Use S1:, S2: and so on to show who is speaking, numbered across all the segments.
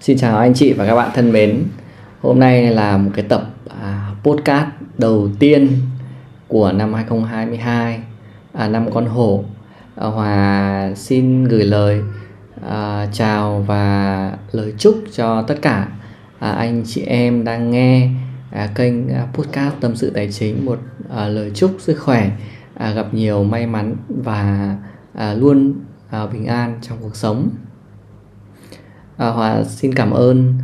S1: Xin chào anh chị và các bạn thân mến. Hôm nay là một cái tập à, podcast đầu tiên của năm 2022, à, năm con hổ. À, Hòa xin gửi lời à, chào và lời chúc cho tất cả à, anh chị em đang nghe à, kênh à, podcast tâm sự tài chính một à, lời chúc sức khỏe, à, gặp nhiều may mắn và à, luôn à, bình an trong cuộc sống à, Hòa xin cảm ơn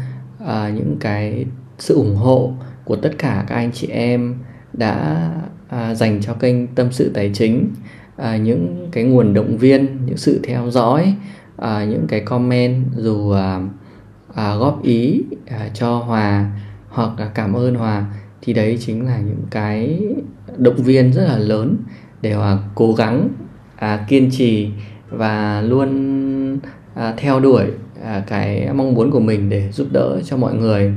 S1: à, những cái sự ủng hộ của tất cả các anh chị em đã à, dành cho kênh tâm sự tài chính. À, những cái nguồn động viên những sự theo dõi à, những cái comment dù à, à, góp ý à, cho hòa hoặc là cảm ơn hòa thì đấy chính là những cái động viên rất là lớn để hòa cố gắng à, kiên trì và luôn à, theo đuổi À, cái mong muốn của mình để giúp đỡ cho mọi người.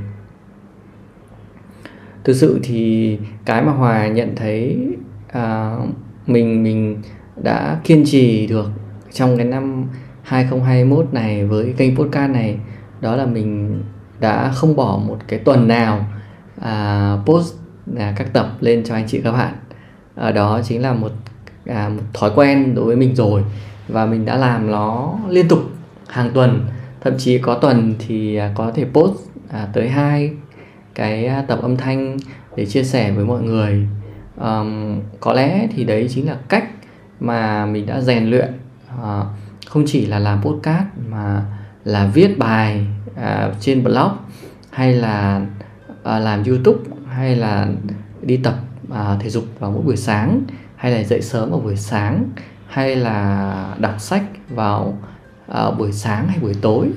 S1: Thực sự thì cái mà hòa nhận thấy à, mình mình đã kiên trì được trong cái năm 2021 này với kênh podcast này đó là mình đã không bỏ một cái tuần nào à, post à, các tập lên cho anh chị các bạn. À, đó chính là một à, một thói quen đối với mình rồi và mình đã làm nó liên tục hàng tuần thậm chí có tuần thì à, có thể post à, tới hai cái à, tập âm thanh để chia sẻ với mọi người. Um, có lẽ thì đấy chính là cách mà mình đã rèn luyện uh, không chỉ là làm podcast mà là viết bài uh, trên blog hay là uh, làm youtube hay là đi tập uh, thể dục vào mỗi buổi sáng hay là dậy sớm vào buổi sáng hay là đọc sách vào uh, buổi sáng hay buổi tối.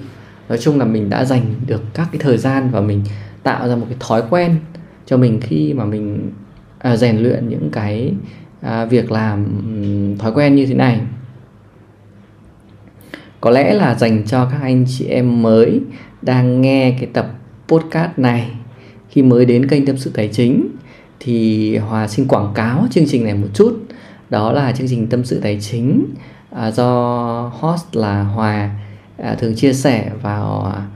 S1: Nói chung là mình đã dành được các cái thời gian và mình tạo ra một cái thói quen cho mình khi mà mình uh, rèn luyện những cái uh, việc làm um, thói quen như thế này. Có lẽ là dành cho các anh chị em mới đang nghe cái tập podcast này. Khi mới đến kênh tâm sự tài chính thì hòa xin quảng cáo chương trình này một chút. Đó là chương trình tâm sự tài chính à, do host là Hòa à, thường chia sẻ vào à,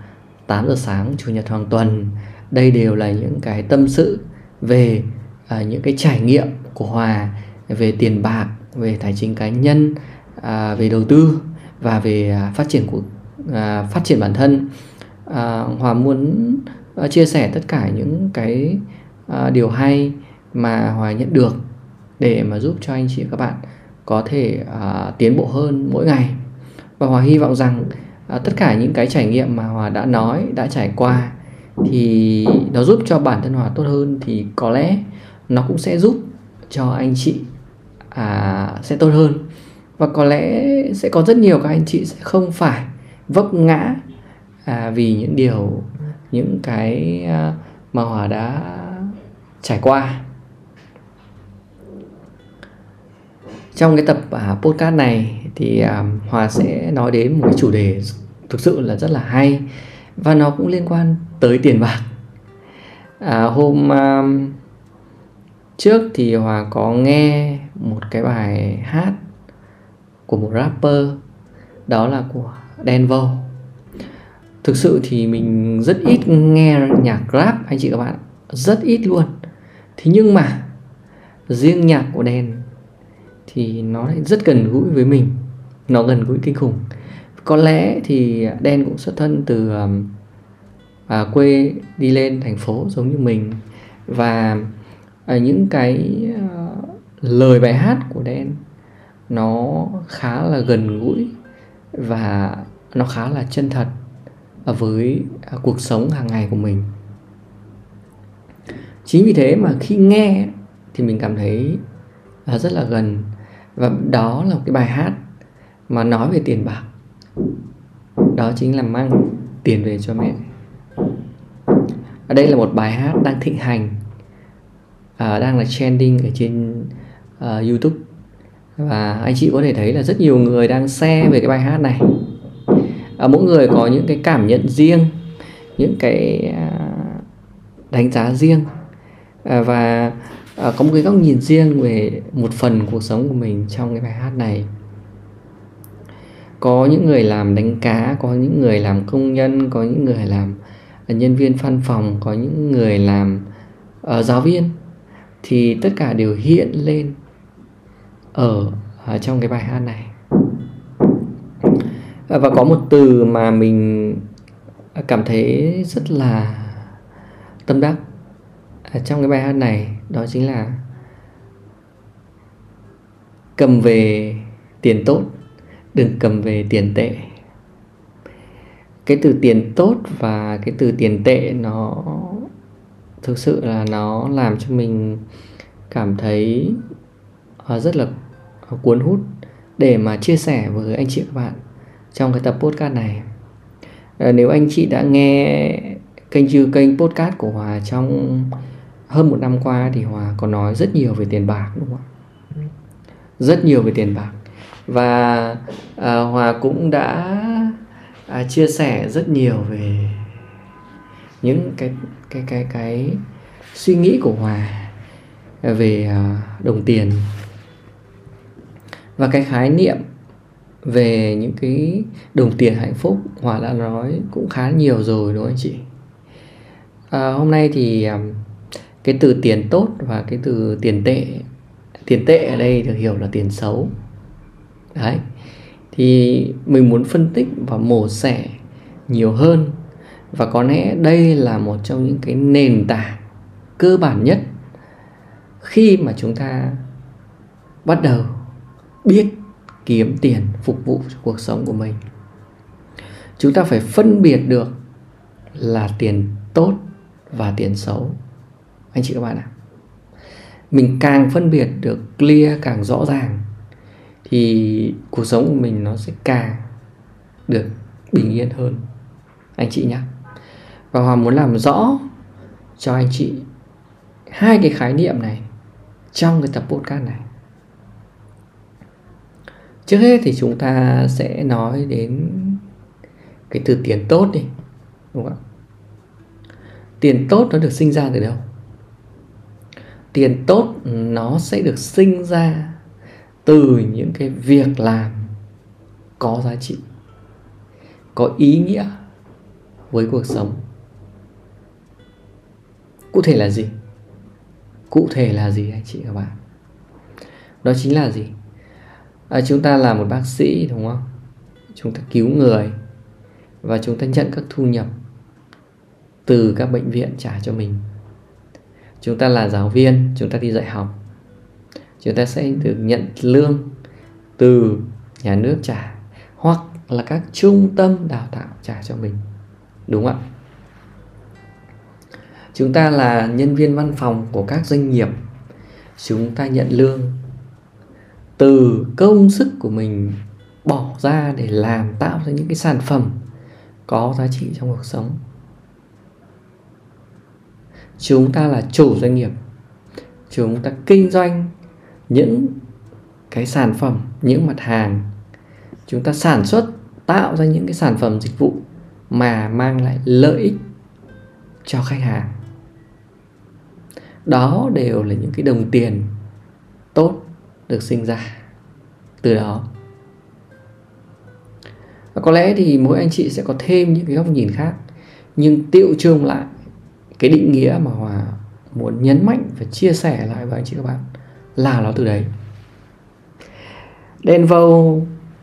S1: 8 giờ sáng chủ nhật hàng tuần. Đây đều là những cái tâm sự về à, những cái trải nghiệm của Hòa về tiền bạc về tài chính cá nhân à, về đầu tư và về à, phát triển của à, phát triển bản thân. À, Hòa muốn à, chia sẻ tất cả những cái à, điều hay mà Hòa nhận được để mà giúp cho anh chị và các bạn có thể à, tiến bộ hơn mỗi ngày. Và hòa hy vọng rằng à, tất cả những cái trải nghiệm mà hòa đã nói đã trải qua thì nó giúp cho bản thân hòa tốt hơn thì có lẽ nó cũng sẽ giúp cho anh chị à, sẽ tốt hơn. Và có lẽ sẽ có rất nhiều các anh chị sẽ không phải vấp ngã à, vì những điều những cái à, mà hòa đã trải qua. Trong cái tập uh, podcast này thì uh, hòa sẽ nói đến một cái chủ đề thực sự là rất là hay và nó cũng liên quan tới tiền bạc. À, hôm uh, trước thì hòa có nghe một cái bài hát của một rapper đó là của Denvo thực sự thì mình rất ít nghe nhạc rap anh chị các bạn rất ít luôn. Thế nhưng mà riêng nhạc của đen thì nó lại rất gần gũi với mình. Nó gần gũi kinh khủng. Có lẽ thì đen cũng xuất thân từ um, à, quê đi lên thành phố giống như mình. Và à, những cái à, lời bài hát của đen nó khá là gần gũi và nó khá là chân thật với à, cuộc sống hàng ngày của mình. Chính vì thế mà khi nghe thì mình cảm thấy à, rất là gần và đó là một cái bài hát mà nói về tiền bạc. Đó chính là mang tiền về cho mẹ. Ở đây là một bài hát đang thịnh hành à, đang là trending ở trên uh, youtube. Và anh chị có thể thấy là rất nhiều người đang share về cái bài hát này. À, mỗi người có những cái cảm nhận riêng những cái uh, đánh giá riêng. À, và à, có một cái góc nhìn riêng về một phần cuộc sống của mình trong cái bài hát này. Có những người làm đánh cá có những người làm công nhân có những người làm ờ, nhân viên văn phòng có những người làm uh, giáo viên thì tất cả đều hiện lên ở, ở trong cái bài hát này. Và có một từ mà mình cảm thấy rất là tâm đắc ở trong cái bài hát này đó chính là cầm về tiền tốt, đừng cầm về tiền tệ. Cái từ tiền tốt và cái từ tiền tệ nó thực sự là nó làm cho mình cảm thấy à, rất là cuốn hút để mà chia sẻ với anh chị các bạn trong cái tập podcast này. À, nếu anh chị đã nghe kênh như kênh podcast của Hòa trong hơn một năm qua thì Hòa có nói rất nhiều về tiền bạc đúng không ạ? Rất nhiều về tiền bạc. Và à, Hòa cũng đã à, chia sẻ rất nhiều về những cái cái cái cái suy nghĩ của Hòa về à, đồng tiền. Và cái khái niệm về những cái đồng tiền hạnh phúc Hòa đã nói cũng khá nhiều rồi đúng không anh chị? À, hôm nay thì à, cái từ tiền tốt và cái từ tiền tệ. Tiền tệ ở đây được hiểu là tiền xấu. Đấy. Thì mình muốn phân tích và mổ xẻ nhiều hơn. Và có lẽ đây là một trong những cái nền tảng cơ bản nhất khi mà chúng ta bắt đầu biết kiếm tiền phục vụ cho cuộc sống của mình. Chúng ta phải phân biệt được là tiền tốt và tiền xấu anh chị các bạn ạ. Mình càng phân biệt được clear càng rõ ràng, thì cuộc sống của mình nó sẽ càng được bình yên hơn. Anh chị nhé và hòa muốn làm rõ cho anh chị hai cái khái niệm này trong cái tập podcast này. Trước hết thì chúng ta sẽ nói đến cái từ tiền tốt đi, đúng không ạ? Tiền tốt nó được sinh ra từ đâu? Tiền tốt nó sẽ được sinh ra từ những cái việc làm có giá trị có ý nghĩa với cuộc sống. Cụ thể là gì? Cụ thể là gì anh chị các bạn? Đó chính là gì? À, chúng ta là một bác sĩ đúng không? Chúng ta cứu người và chúng ta nhận các thu nhập từ các bệnh viện trả cho mình chúng ta là giáo viên, chúng ta đi dạy học. Chúng ta sẽ được nhận lương từ nhà nước trả hoặc là các trung tâm đào tạo trả cho mình. Đúng không ạ? Chúng ta là nhân viên văn phòng của các doanh nghiệp. Chúng ta nhận lương từ công sức của mình bỏ ra để làm, tạo ra những cái sản phẩm có giá trị trong cuộc sống chúng ta là chủ doanh nghiệp. Chúng ta kinh doanh những cái sản phẩm, những mặt hàng. Chúng ta sản xuất, tạo ra những cái sản phẩm dịch vụ mà mang lại lợi ích cho khách hàng. Đó đều là những cái đồng tiền tốt được sinh ra từ đó. Và có lẽ thì mỗi anh chị sẽ có thêm những cái góc nhìn khác, nhưng tiệu chung lại cái định nghĩa mà hòa muốn nhấn mạnh và chia sẻ lại với anh chị các bạn là nó từ đấy. Denvo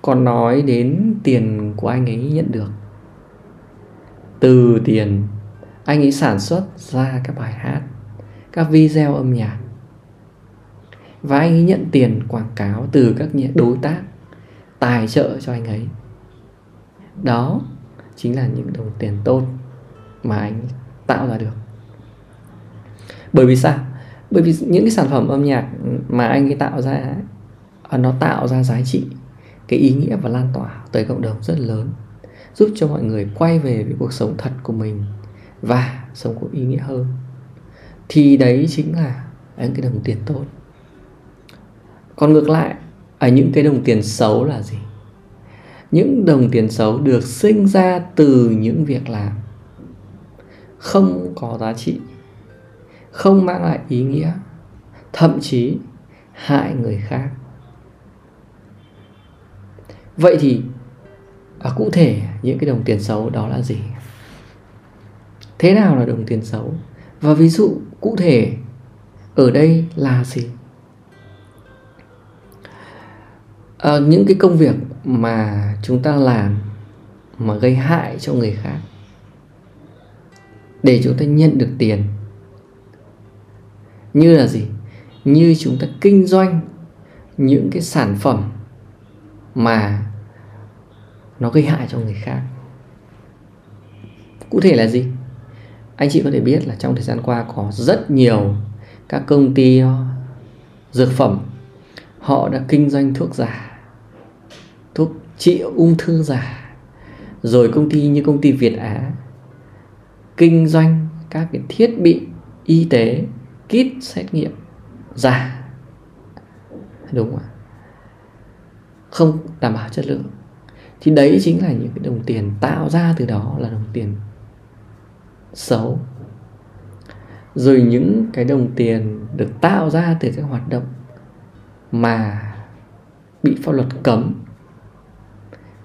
S1: còn nói đến tiền của anh ấy nhận được. Từ tiền, anh ấy sản xuất ra các bài hát, các video âm nhạc. Và anh ấy nhận tiền quảng cáo từ các đối tác, tài trợ cho anh ấy. Đó chính là những đồng tiền tốt mà anh tạo ra được bởi vì sao? Bởi vì những cái sản phẩm âm nhạc mà anh ấy tạo ra à, nó tạo ra giá trị, cái ý nghĩa và lan tỏa tới cộng đồng rất lớn, giúp cho mọi người quay về với cuộc sống thật của mình và sống có ý nghĩa hơn. Thì đấy chính là những cái đồng tiền tốt. Còn ngược lại ở những cái đồng tiền xấu là gì? Những đồng tiền xấu được sinh ra từ những việc làm không có giá trị không mang lại ý nghĩa thậm chí hại người khác. Vậy thì à, cụ thể những cái đồng tiền xấu đó là gì? Thế nào là đồng tiền xấu? Và ví dụ cụ thể ở đây là gì? À, những cái công việc mà chúng ta làm mà gây hại cho người khác để chúng ta nhận được tiền như là gì? Như chúng ta kinh doanh những cái sản phẩm mà nó gây hại cho người khác. Cụ thể là gì? Anh chị có thể biết là trong thời gian qua có rất nhiều các công ty ờ, dược phẩm, họ đã kinh doanh thuốc giả, thuốc trị ung thư giả. Rồi công ty như công ty Việt Á kinh doanh các cái thiết bị y tế kit xét nghiệm giả. Đúng không ạ? Không đảm bảo chất lượng. Thì đấy chính là những cái đồng tiền tạo ra từ đó là đồng tiền xấu. Rồi những cái đồng tiền được tạo ra từ các hoạt động mà bị pháp luật cấm.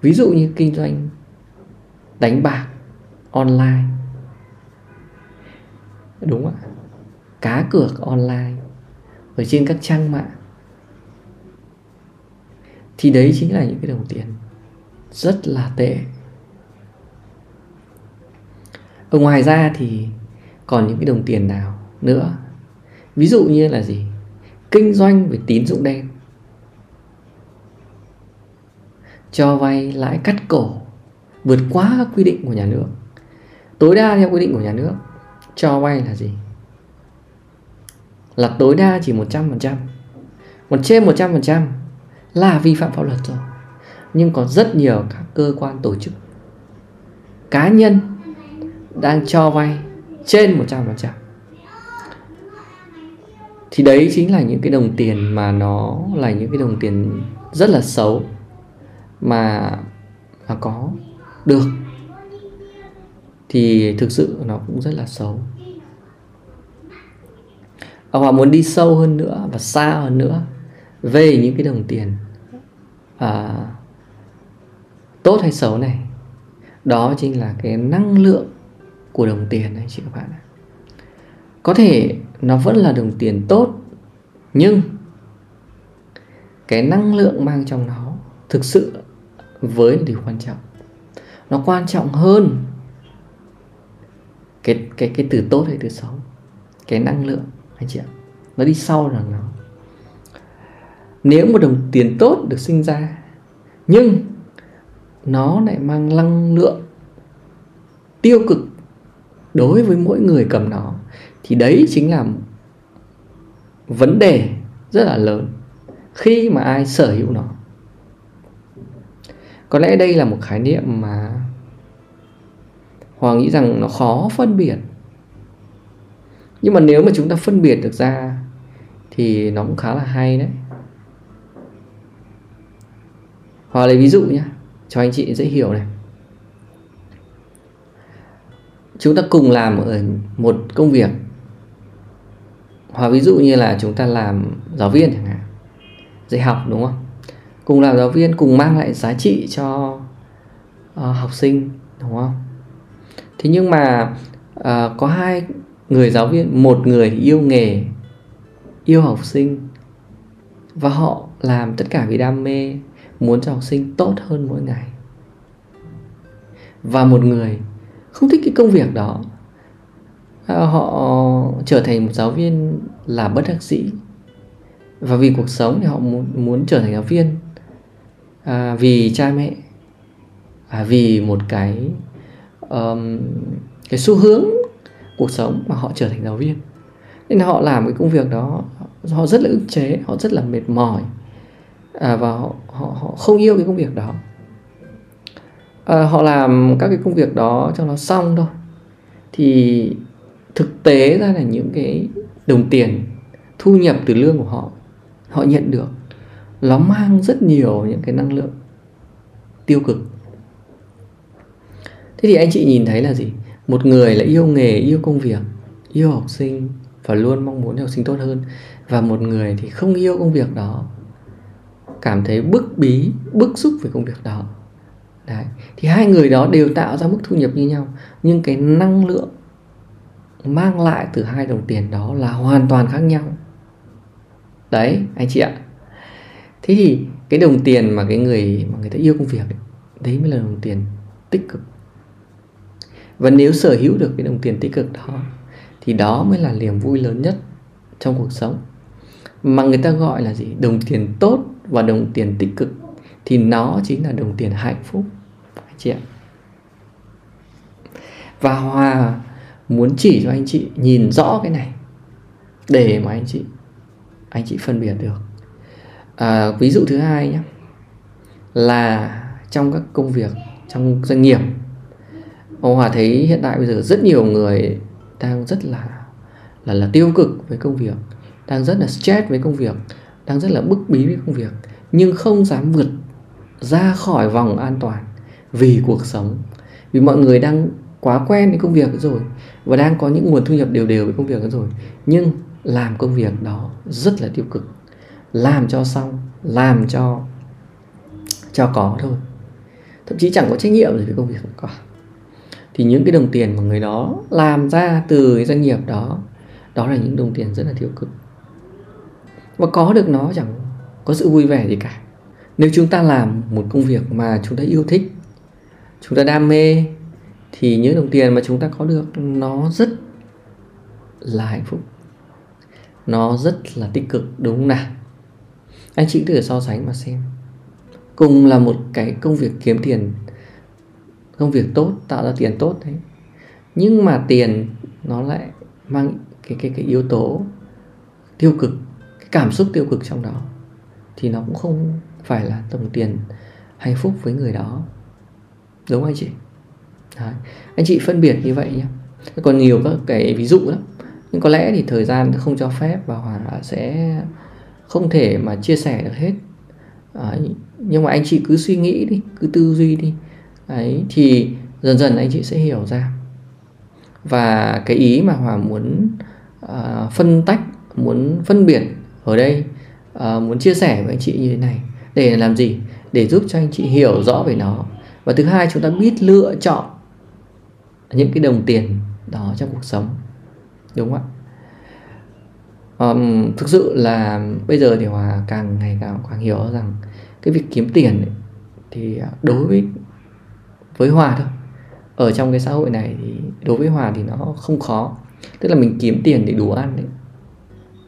S1: Ví dụ như kinh doanh đánh bạc online. Đúng không ạ? Cá cược online, ở trên các trang mạng. Thì đấy chính là những cái đồng tiền rất là tệ. Ở ngoài ra thì còn những cái đồng tiền nào nữa? Ví dụ như là gì? Kinh doanh về tín dụng đen. Cho vay lãi cắt cổ, vượt quá các quy định của nhà nước. Tối đa theo quy định của nhà nước, cho vay là gì? Là tối đa chỉ 100% còn trên 100% là vi phạm pháp luật rồi. Nhưng có rất nhiều các cơ quan tổ chức, cá nhân đang cho vay trên 100% thì đấy chính là những cái đồng tiền mà nó là những cái đồng tiền rất là xấu mà mà có được. Thì thực sự nó cũng rất là xấu họ muốn đi sâu hơn nữa và xa hơn nữa về những cái đồng tiền à, tốt hay xấu này. Đó chính là cái năng lượng của đồng tiền này chị các bạn ạ. Có thể nó vẫn là đồng tiền tốt nhưng cái năng lượng mang trong nó thực sự với điều quan trọng. Nó quan trọng hơn cái cái cái từ tốt hay từ xấu cái năng lượng anh chị ạ. Nó đi sau là nó nếu một đồng tiền tốt được sinh ra, nhưng nó lại mang năng lượng tiêu cực đối với mỗi người cầm nó, thì đấy chính là vấn đề rất là lớn khi mà ai sở hữu nó. Có lẽ đây là một khái niệm mà hoàng nghĩ rằng nó khó phân biệt nhưng mà nếu mà chúng ta phân biệt được ra thì nó cũng khá là hay đấy. Hoặc lấy ví dụ nhé cho anh chị dễ hiểu này. Chúng ta cùng làm ở một công việc. Hoặc ví dụ như là chúng ta làm giáo viên chẳng hạn dạy học đúng không? Cùng làm giáo viên cùng mang lại giá trị cho uh, học sinh đúng không? Thế nhưng mà uh, có hai người giáo viên một người yêu nghề yêu học sinh. Và họ làm tất cả vì đam mê muốn cho học sinh tốt hơn mỗi ngày. Và một người không thích cái công việc đó. À, họ trở thành một giáo viên là bất đắc dĩ. Và vì cuộc sống thì họ muốn muốn trở thành giáo viên. À, vì cha mẹ. À, vì một cái um, cái xu hướng cuộc sống mà họ trở thành giáo viên. Nên họ làm cái công việc đó họ rất là ức chế họ rất là mệt mỏi à, và họ, họ họ không yêu cái công việc đó. À, họ làm các cái công việc đó cho nó xong thôi. Thì thực tế ra là những cái đồng tiền thu nhập từ lương của họ họ nhận được nó mang rất nhiều những cái năng lượng tiêu cực. Thế thì anh chị nhìn thấy là gì? Một người là yêu nghề yêu công việc yêu học sinh và luôn mong muốn học sinh tốt hơn. Và một người thì không yêu công việc đó cảm thấy bức bí bức xúc về công việc đó. Đấy thì hai người đó đều tạo ra mức thu nhập như nhau nhưng cái năng lượng mang lại từ hai đồng tiền đó là hoàn toàn khác nhau. Đấy anh chị ạ. Thế thì cái đồng tiền mà cái người mà người ta yêu công việc ấy, đấy mới là đồng tiền tích cực và nếu sở hữu được cái đồng tiền tích cực đó thì đó mới là niềm vui lớn nhất trong cuộc sống. Mà người ta gọi là gì? Đồng tiền tốt và đồng tiền tích cực thì nó chính là đồng tiền hạnh phúc anh chị ạ. Và hòa muốn chỉ cho anh chị nhìn rõ cái này để mà anh chị anh chị phân biệt được. À, ví dụ thứ hai nhé là trong các công việc trong doanh nghiệp ông Hòa thấy hiện tại bây giờ rất nhiều người đang rất là là là tiêu cực với công việc, đang rất là stress với công việc, đang rất là bức bí với công việc, nhưng không dám vượt ra khỏi vòng an toàn vì cuộc sống. Vì mọi người đang quá quen với công việc rồi và đang có những nguồn thu nhập đều đều với công việc đó rồi, nhưng làm công việc đó rất là tiêu cực. Làm cho xong, làm cho cho có thôi. Thậm chí chẳng có trách nhiệm gì với công việc cả thì những cái đồng tiền mà người đó làm ra từ cái doanh nghiệp đó đó là những đồng tiền rất là tiêu cực. Và có được nó chẳng có sự vui vẻ gì cả. Nếu chúng ta làm một công việc mà chúng ta yêu thích, chúng ta đam mê, thì những đồng tiền mà chúng ta có được nó rất là hạnh phúc. Nó rất là tích cực, đúng không nào? Anh chị thử so sánh mà xem. Cùng là một cái công việc kiếm tiền công việc tốt, tạo ra tiền tốt đấy. Nhưng mà tiền nó lại mang cái cái cái yếu tố tiêu cực, cái cảm xúc tiêu cực trong đó. Thì nó cũng không phải là đồng tiền hạnh phúc với người đó. Đúng không anh chị? Đấy. anh chị phân biệt như vậy nhé còn nhiều các cái ví dụ lắm. Nhưng có lẽ thì thời gian không cho phép và hoàng sẽ không thể mà chia sẻ được hết. Đấy. nhưng mà anh chị cứ suy nghĩ đi, cứ tư duy đi. Đấy. thì dần dần anh chị sẽ hiểu ra. Và cái ý mà hòa muốn uh, phân tách muốn phân biệt ở đây uh, muốn chia sẻ với anh chị như thế này để làm gì? Để giúp cho anh chị hiểu rõ về nó. Và thứ hai chúng ta biết lựa chọn những cái đồng tiền đó trong cuộc sống. Đúng không ạ? Um, thực sự là bây giờ thì hòa càng ngày càng càng hiểu rằng cái việc kiếm tiền ấy, thì ờ, đối với với hòa thôi. Ở trong cái xã hội này thì đối với hòa thì nó không khó. Tức là mình kiếm tiền để đủ ăn ấy,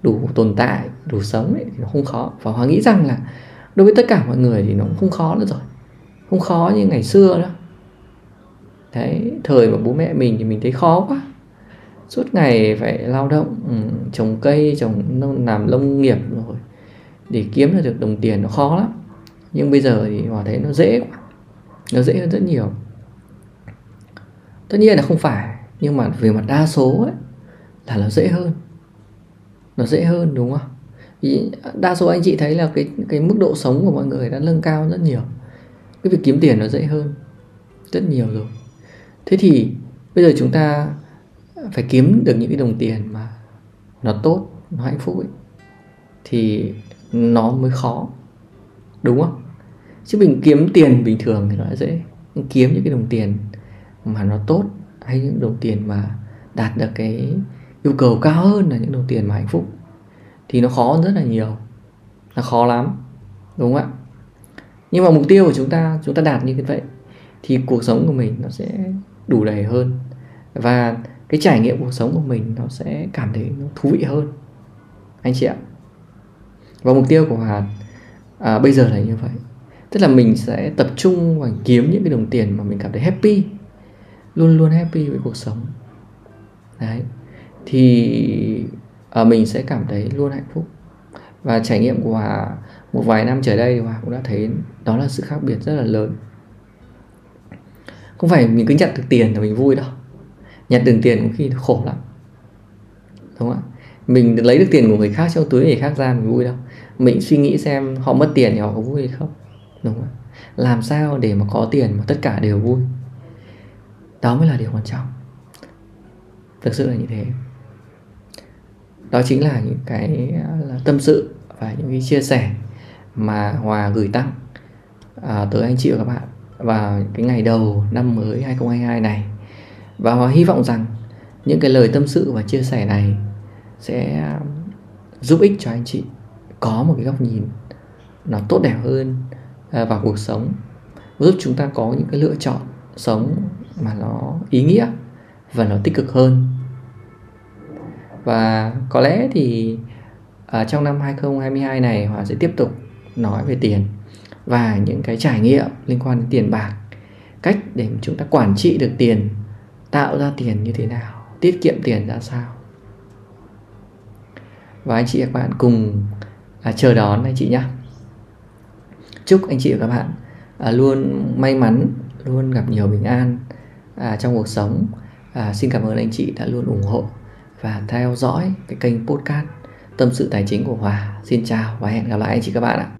S1: đủ tồn tại đủ sống ấy, thì nó không khó. Và hòa nghĩ rằng là đối với tất cả mọi người thì nó cũng không khó nữa rồi. Không khó như ngày xưa đó đấy thời mà bố mẹ mình thì mình thấy khó quá. Suốt ngày phải lao động ừ, trồng cây trồng làm nông nghiệp rồi để kiếm được đồng tiền nó khó lắm. Nhưng bây giờ thì hòa thấy nó dễ quá nó dễ hơn rất nhiều. Tất nhiên là không phải, nhưng mà về mặt đa số ấy, là nó dễ hơn. Nó dễ hơn, đúng không? Vì đa số anh chị thấy là cái cái mức độ sống của mọi người đã nâng cao rất nhiều. Cái việc kiếm tiền nó dễ hơn rất nhiều rồi. Thế thì bây giờ chúng ta phải kiếm được những cái đồng tiền mà nó tốt, nó hạnh phúc ấy, thì nó mới khó, đúng không? Chứ mình kiếm tiền bình thường thì nó đã dễ. Mình kiếm những cái đồng tiền mà nó tốt hay những đồng tiền mà đạt được cái yêu cầu cao hơn là những đồng tiền mà hạnh phúc thì nó khó hơn rất là nhiều. Nó khó lắm đúng không ạ? Nhưng mà mục tiêu của chúng ta chúng ta đạt như vậy thì cuộc sống của mình nó sẽ đủ đầy hơn. Và cái trải nghiệm cuộc sống của mình nó sẽ cảm thấy nó thú vị hơn. Anh chị ạ. Và mục tiêu của hòa à, bây giờ là như vậy tức là mình sẽ tập trung và kiếm những cái đồng tiền mà mình cảm thấy happy, luôn luôn happy với cuộc sống. Đấy. Thì ở mình sẽ cảm thấy luôn hạnh phúc. Và trải nghiệm của hòa một vài năm trở đây thì hòa cũng đã thấy đó là sự khác biệt rất là lớn. Không phải mình cứ nhận được tiền là mình vui đâu. Nhận được tiền cũng khi khổ lắm. Đúng không ạ? Mình lấy được tiền của người khác trong túi người khác ra mình vui đâu. Mình suy nghĩ xem họ mất tiền thì họ có vui hay không đúng không làm sao để mà có tiền mà tất cả đều vui? Đó mới là điều quan trọng. Thực sự là như thế. Đó chính là những cái là tâm sự và những cái chia sẻ mà hòa gửi tặng à, tới anh chị và các bạn vào cái ngày đầu năm mới 2022 này. Và Hòa hy vọng rằng những cái lời tâm sự và chia sẻ này sẽ giúp ích cho anh chị có một cái góc nhìn nó tốt đẹp hơn À, vào cuộc sống. Giúp chúng ta có những cái lựa chọn sống mà nó ý nghĩa và nó tích cực hơn. Và có lẽ thì ở trong năm 2022 này Hòa sẽ tiếp tục nói về tiền và những cái trải nghiệm liên quan đến tiền bạc cách để chúng ta quản trị được tiền tạo ra tiền như thế nào tiết kiệm tiền ra sao. Và anh chị và các bạn cùng à, chờ đón anh chị nhé chúc anh chị và các bạn à, luôn may mắn luôn gặp nhiều bình an à, trong cuộc sống. À, xin cảm ơn anh chị đã luôn ủng hộ và theo dõi cái kênh podcast tâm sự tài chính của Hòa. Xin chào và hẹn gặp lại anh chị các bạn ạ.